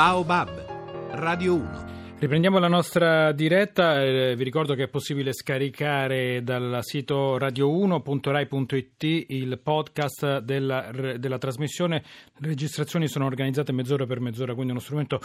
Baobab, Radio 1. Riprendiamo la nostra diretta, eh, vi ricordo che è possibile scaricare dal sito radio1.rai.it il podcast della, della trasmissione, le registrazioni sono organizzate mezz'ora per mezz'ora, quindi uno strumento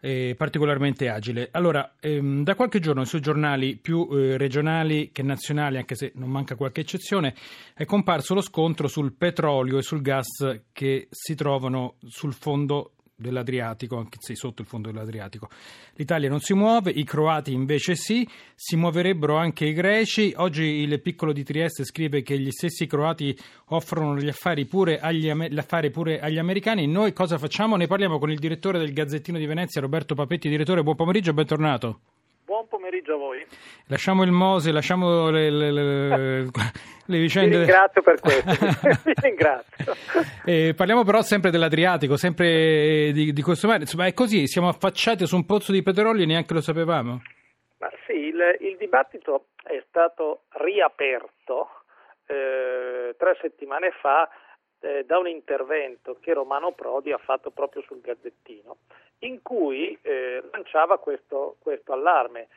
eh, particolarmente agile. Allora, ehm, da qualche giorno sui giornali più eh, regionali che nazionali, anche se non manca qualche eccezione, è comparso lo scontro sul petrolio e sul gas che si trovano sul fondo dell'Adriatico, anche se sotto il fondo dell'Adriatico. L'Italia non si muove, i croati invece sì, si muoverebbero anche i greci. Oggi il piccolo di Trieste scrive che gli stessi croati offrono gli affari pure agli, l'affare pure agli americani. Noi cosa facciamo? Ne parliamo con il direttore del Gazzettino di Venezia, Roberto Papetti. Direttore, buon pomeriggio bentornato. Pomeriggio a voi. Lasciamo il Mose, lasciamo le, le, le, le vicende. Vi ringrazio per questo. Vi ringrazio. Eh, parliamo però sempre dell'Adriatico, sempre di, di, questo mare. Insomma, è così, siamo affacciati su un pozzo di petrolio e neanche lo sapevamo. Ma sì, il, il dibattito è stato riaperto eh, tre settimane fa eh, da un intervento che Romano Prodi ha fatto proprio sul Gazzettino, in cui eh, lanciava questo, questo, allarme.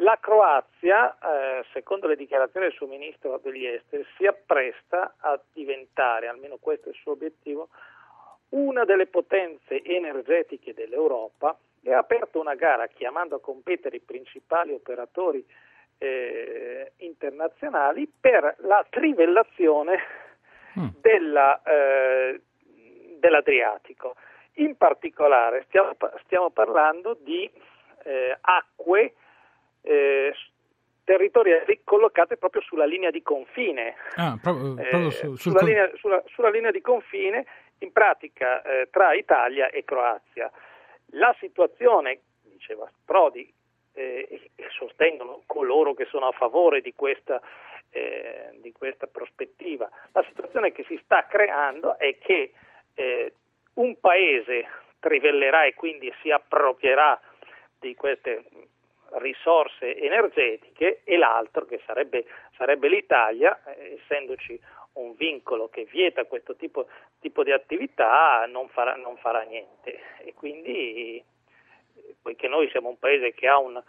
La Croazia, eh, secondo le dichiarazioni del suo ministro degli esteri, si appresta a diventare, almeno questo è il suo obiettivo, una delle potenze energetiche dell'Europa e ha aperto una gara chiamando a competere i principali operatori eh, internazionali per la trivellazione mm. della, eh, dell'Adriatico. In particolare stiamo, stiamo parlando di eh, acque eh, territoriali collocate proprio sulla linea di confine. Ah, proprio, eh, proprio su, sulla, con... linea, sulla, sulla, linea, di confine, in pratica eh, tra Italia e Croazia. La situazione, diceva Prodi, eh, e sostengono coloro che sono a favore di questa eh, di questa prospettiva. La situazione che si sta creando è che eh, un paese trivellerà e quindi si approprierà di queste risorse energetiche e l'altro, che sarebbe, sarebbe l'Italia, eh, essendoci un vincolo che vieta questo tipo, tipo di attività, non farà, non farà niente. E quindi, poiché noi siamo un paese che ha un,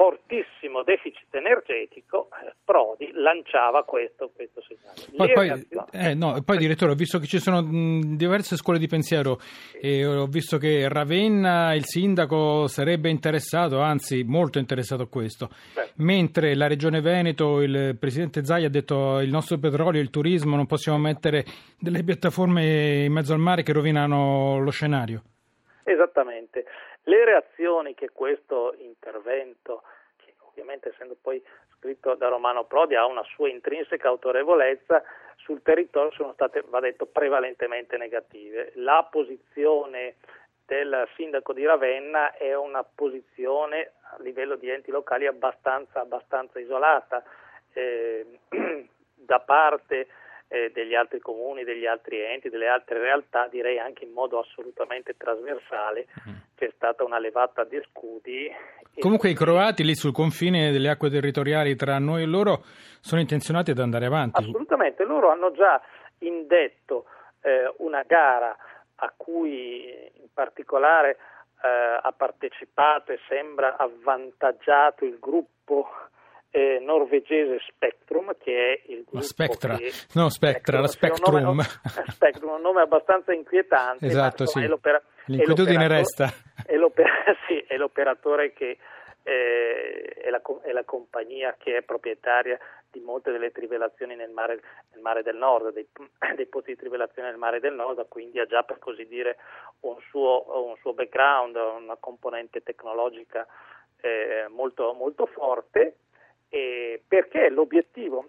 fortissimo deficit energetico, eh, Prodi lanciava questo, questo segnale. Poi, poi, eh, no, poi, direttore, ho visto che ci sono mh, diverse scuole di pensiero e ho visto che Ravenna, il sindaco, sarebbe interessato, anzi molto interessato a questo, Beh. mentre la Regione Veneto, il presidente Zai ha detto il nostro petrolio, il turismo, non possiamo mettere delle piattaforme in mezzo al mare che rovinano lo scenario. Esattamente. Le reazioni che questo intervento, che ovviamente essendo poi scritto da Romano Prodi ha una sua intrinseca autorevolezza, sul territorio sono state, va detto, prevalentemente negative. La posizione del sindaco di Ravenna è una posizione a livello di enti locali abbastanza, abbastanza isolata. Eh, da parte eh, degli altri comuni, degli altri enti, delle altre realtà, direi anche in modo assolutamente trasversale, mm. c'è stata una levata di scudi. Comunque i croati lì sul confine delle acque territoriali tra noi e loro sono intenzionati ad andare avanti. Assolutamente, loro hanno già indetto eh, una gara a cui in particolare eh, ha partecipato e sembra avvantaggiato il gruppo eh, norvegese Spectrum, che è il gruppo. Spectra, che, no Spectra, la Spectrum. Un nome, Spectrum, un nome abbastanza inquietante. Esatto, sì. L'inquietudine resta. È, sì, è l'operatore che eh, è, la, è, la, compagnia che è proprietaria di molte delle trivellazioni nel mare, nel mare del nord, dei, dei, pozzi di trivellazione nel mare del nord, quindi ha già per così dire un suo, un suo background, una componente tecnologica eh, molto, molto forte eh, perché l'obiettivo,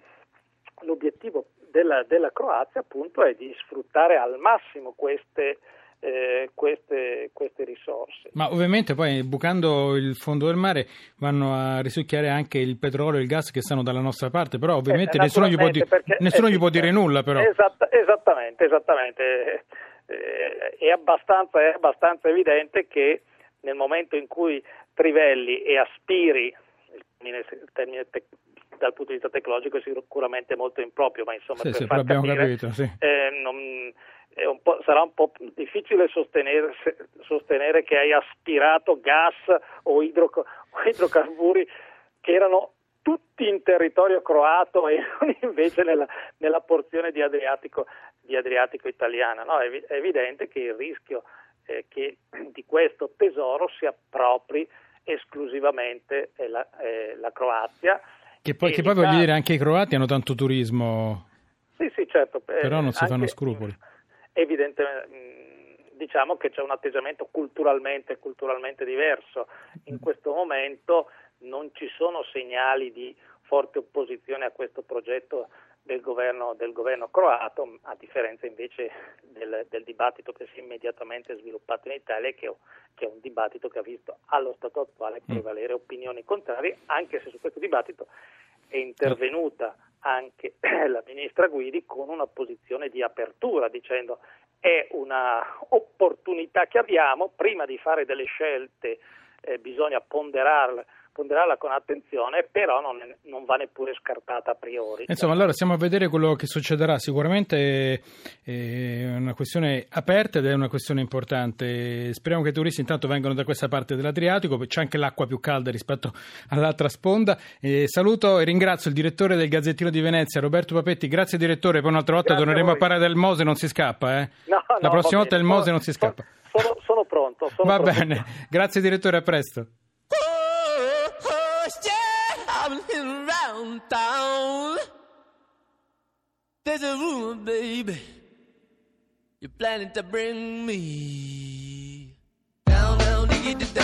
l'obiettivo della, della, Croazia appunto è di sfruttare al massimo queste, eh, queste, queste, risorse. Ma ovviamente poi bucando il fondo del mare vanno a risucchiare anche il petrolio e il gas che stanno dalla nostra parte, però ovviamente eh, nessuno, gli può, di- nessuno gli può, dire nulla. Però. Esatt- esattamente, esattamente. Eh, è, abbastanza, è abbastanza evidente che nel momento in cui Trivelli e Aspiri termine, termine te- dal punto di vista tecnologico è sicuramente molto improprio, ma insomma sì, per sì, far capire, capito, sì. eh, non, un sarà un po' difficile sostenere, sostenere, che hai aspirato gas o, idro, o idrocarburi che erano tutti in territorio croato e non invece nella, nella porzione di Adriatico, di Adriatico italiana. No, è, è, evidente che il rischio eh, che di questo tesoro si appropri esclusivamente la, eh, la Croazia. Che poi, che poi voglio dire, anche i croati hanno tanto turismo. Sì, sì, certo. Però non si fanno scrupoli. Evidentemente, diciamo che c'è un atteggiamento culturalmente, culturalmente diverso. In questo momento non ci sono segnali di forte opposizione a questo progetto del governo, del governo croato, a differenza invece del, del, dibattito che si è immediatamente sviluppato in Italia, che, che, è un dibattito che ha visto allo stato attuale mm. prevalere opinioni contrarie, anche se su questo dibattito è intervenuta anche la ministra Guidi con una posizione di apertura, dicendo è un'opportunità che abbiamo, prima di fare delle scelte eh, bisogna ponderarle ponderarla con attenzione, però non, non, va neppure scartata a priori. Insomma, allora stiamo a vedere quello che succederà. Sicuramente è una questione aperta ed è una questione importante. Speriamo che i turisti intanto vengano da questa parte dell'Adriatico, c'è anche l'acqua più calda rispetto all'altra sponda. E saluto e ringrazio il direttore del Gazzettino di Venezia, Roberto Papetti. Grazie direttore, poi un'altra volta Grazie torneremo a, a, parlare del Mose, non si scappa. Eh? No, La no, prossima volta il Mose non si scappa. Sono, sono pronto. Sono Va pronto. bene, grazie direttore, a presto. Around town. There's a rumor, baby, you're planning to bring me down, down, diggy, down,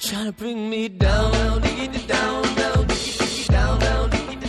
trying to bring me down, down, down, down, down, down, down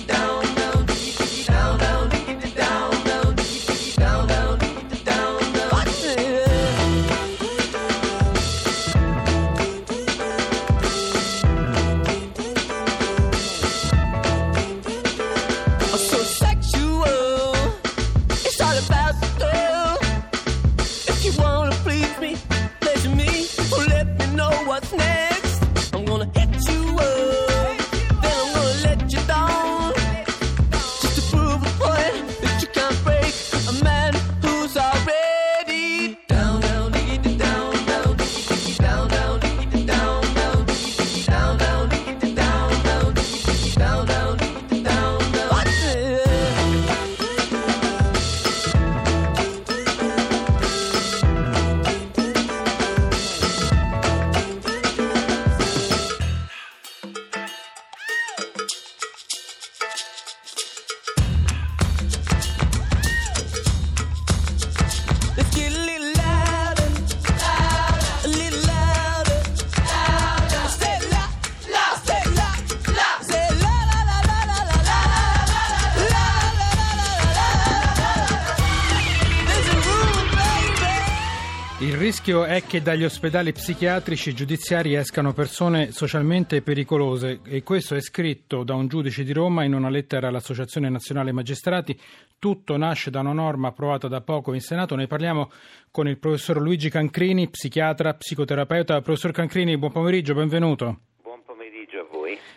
rischio è che dagli ospedali psichiatrici giudiziari escano persone socialmente pericolose e questo è scritto da un giudice di Roma in una lettera all'Associazione Nazionale Magistrati. Tutto nasce da una norma approvata da poco in Senato. Ne parliamo con il professor Luigi Cancrini, psichiatra, psicoterapeuta. Professor Cancrini, buon pomeriggio, benvenuto.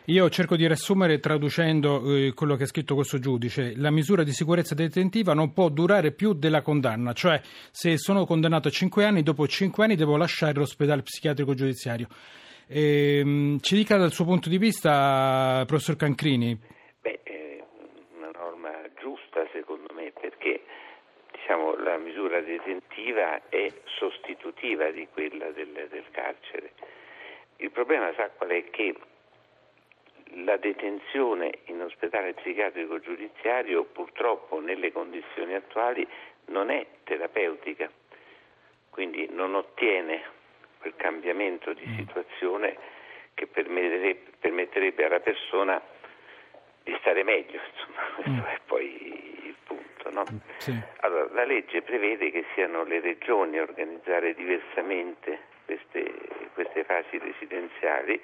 Io cerco di riassumere traducendo eh, quello che ha scritto questo giudice. La misura di sicurezza detentiva non può durare più della condanna, cioè se sono condannato a 5 anni, dopo 5 anni devo lasciare l'ospedale psichiatrico giudiziario. Eh, ci dica dal suo punto di vista, professor Cancrini. Beh, è una norma giusta secondo me perché diciamo, la misura detentiva è sostitutiva di quella del, del carcere. Il problema sa qual è che la detenzione in ospedale psichiatrico giudiziario purtroppo nelle condizioni attuali non è terapeutica, quindi non ottiene quel cambiamento di mm. situazione che permetterebbe, alla persona di stare meglio, insomma, questo mm. è poi il punto. No? Sì. Allora, la legge prevede che siano le regioni a organizzare diversamente queste, queste fasi residenziali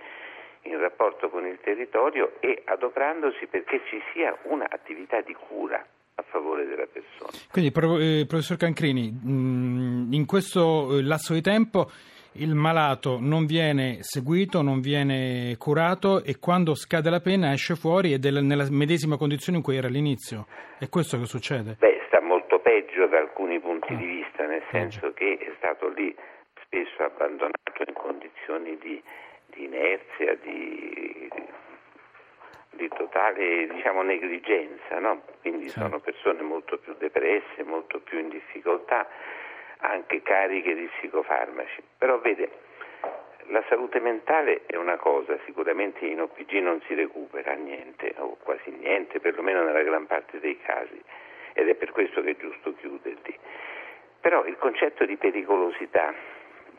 in rapporto con il territorio e adoprandosi perché ci sia un'attività di cura a favore della persona. Quindi, eh, professor Cancrini, mm, in questo eh, lasso di tempo il malato non viene seguito, non viene curato e quando scade la pena esce fuori ed è nella medesima condizione in cui era all'inizio. È questo che succede? Beh, sta molto peggio da alcuni punti ah, di vista, nel senso che è stato lì spesso abbandonato in condizioni di, di inerzia, di, di totale diciamo, negligenza, no? quindi sì. sono persone molto più depresse, molto più in difficoltà anche cariche di psicofarmaci. Però vede, la salute mentale è una cosa, sicuramente in OPG non si recupera niente o quasi niente, perlomeno nella gran parte dei casi, ed è per questo che è giusto chiuderli. Però il concetto di pericolosità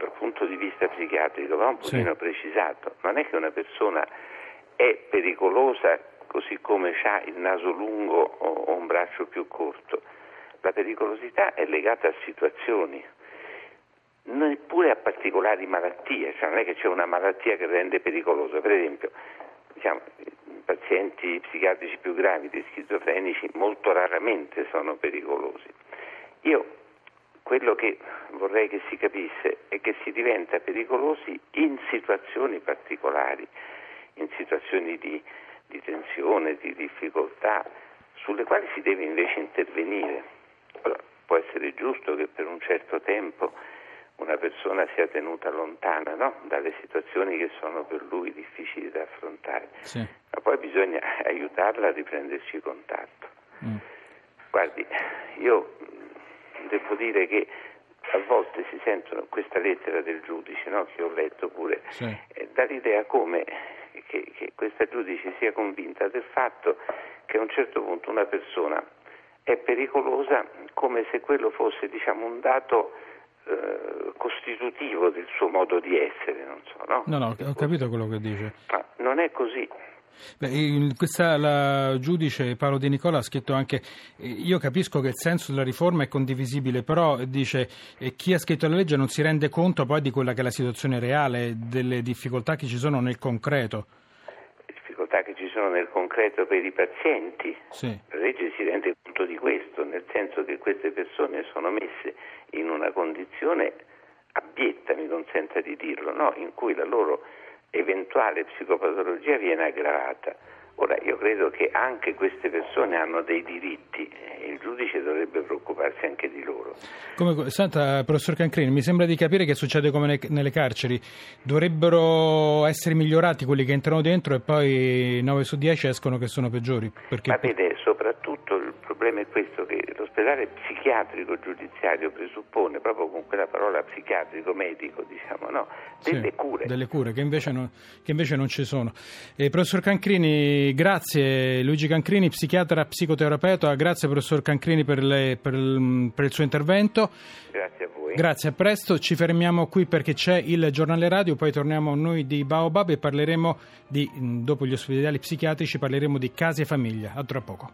dal punto di vista psichiatrico va un pochino sì. precisato, non è che una persona è pericolosa così come ha il naso lungo o un braccio più corto la pericolosità è legata a situazioni, neppure a particolari malattie, cioè non è che c'è una malattia che rende pericoloso, per esempio diciamo, pazienti psichiatrici più gravi, di schizofrenici, molto raramente sono pericolosi. Io quello che vorrei che si capisse è che si diventa pericolosi in situazioni particolari, in situazioni di, di tensione, di difficoltà, sulle quali si deve invece intervenire può essere giusto che per un certo tempo una persona sia tenuta lontana no? dalle situazioni che sono per lui difficili da affrontare, sì. ma poi bisogna aiutarla a riprenderci contatto. Mm. Guardi, io devo dire che a volte si sentono questa lettera del giudice no? che ho letto pure, sì. eh, dà l'idea come che, che questa giudice sia convinta del fatto che a un certo punto una persona è pericolosa come se quello fosse diciamo, un dato eh, costitutivo del suo modo di essere, non so, no? No, no, ho capito quello che dice. Ma non è così. Beh, questa, la giudice Paolo Di Nicola ha scritto anche io capisco che il senso della riforma è condivisibile però dice chi ha scritto la legge non si rende conto poi di quella che è la situazione reale delle difficoltà che ci sono nel concreto difficoltà che ci sono nel concreto per i pazienti sì. la legge si rende conto di questo nel senso che queste persone sono messe in una condizione abietta, mi consenta di dirlo, no? in cui la loro eventuale psicopatologia viene aggravata. Ora, io credo che anche queste persone hanno dei diritti e il giudice dovrebbe preoccuparsi anche di loro. Come, senta, professor Cancrini, mi sembra di capire che succede come nelle carceri. Dovrebbero essere migliorati quelli che entrano dentro e poi 9 su 10 escono che sono peggiori. Perché... Ma vede, soprattutto il problema è questo, che l'ospedale psichiatrico giudiziario presuppone, proprio con quella parola psichiatrico medico, diciamo, no? delle sì, cure. Delle cure che invece non, che invece non ci sono. Eh, professor Cancrini, grazie. Luigi Cancrini, psichiatra psicoterapeuta, grazie professor Cancrini per, le, per, il, per il suo intervento. Grazie a voi. Grazie, a presto. Ci fermiamo qui perché c'è il giornale radio, poi torniamo noi di Baobab e parleremo di, dopo gli ospedali psichiatrici, parleremo di casi e famiglia. A tra poco.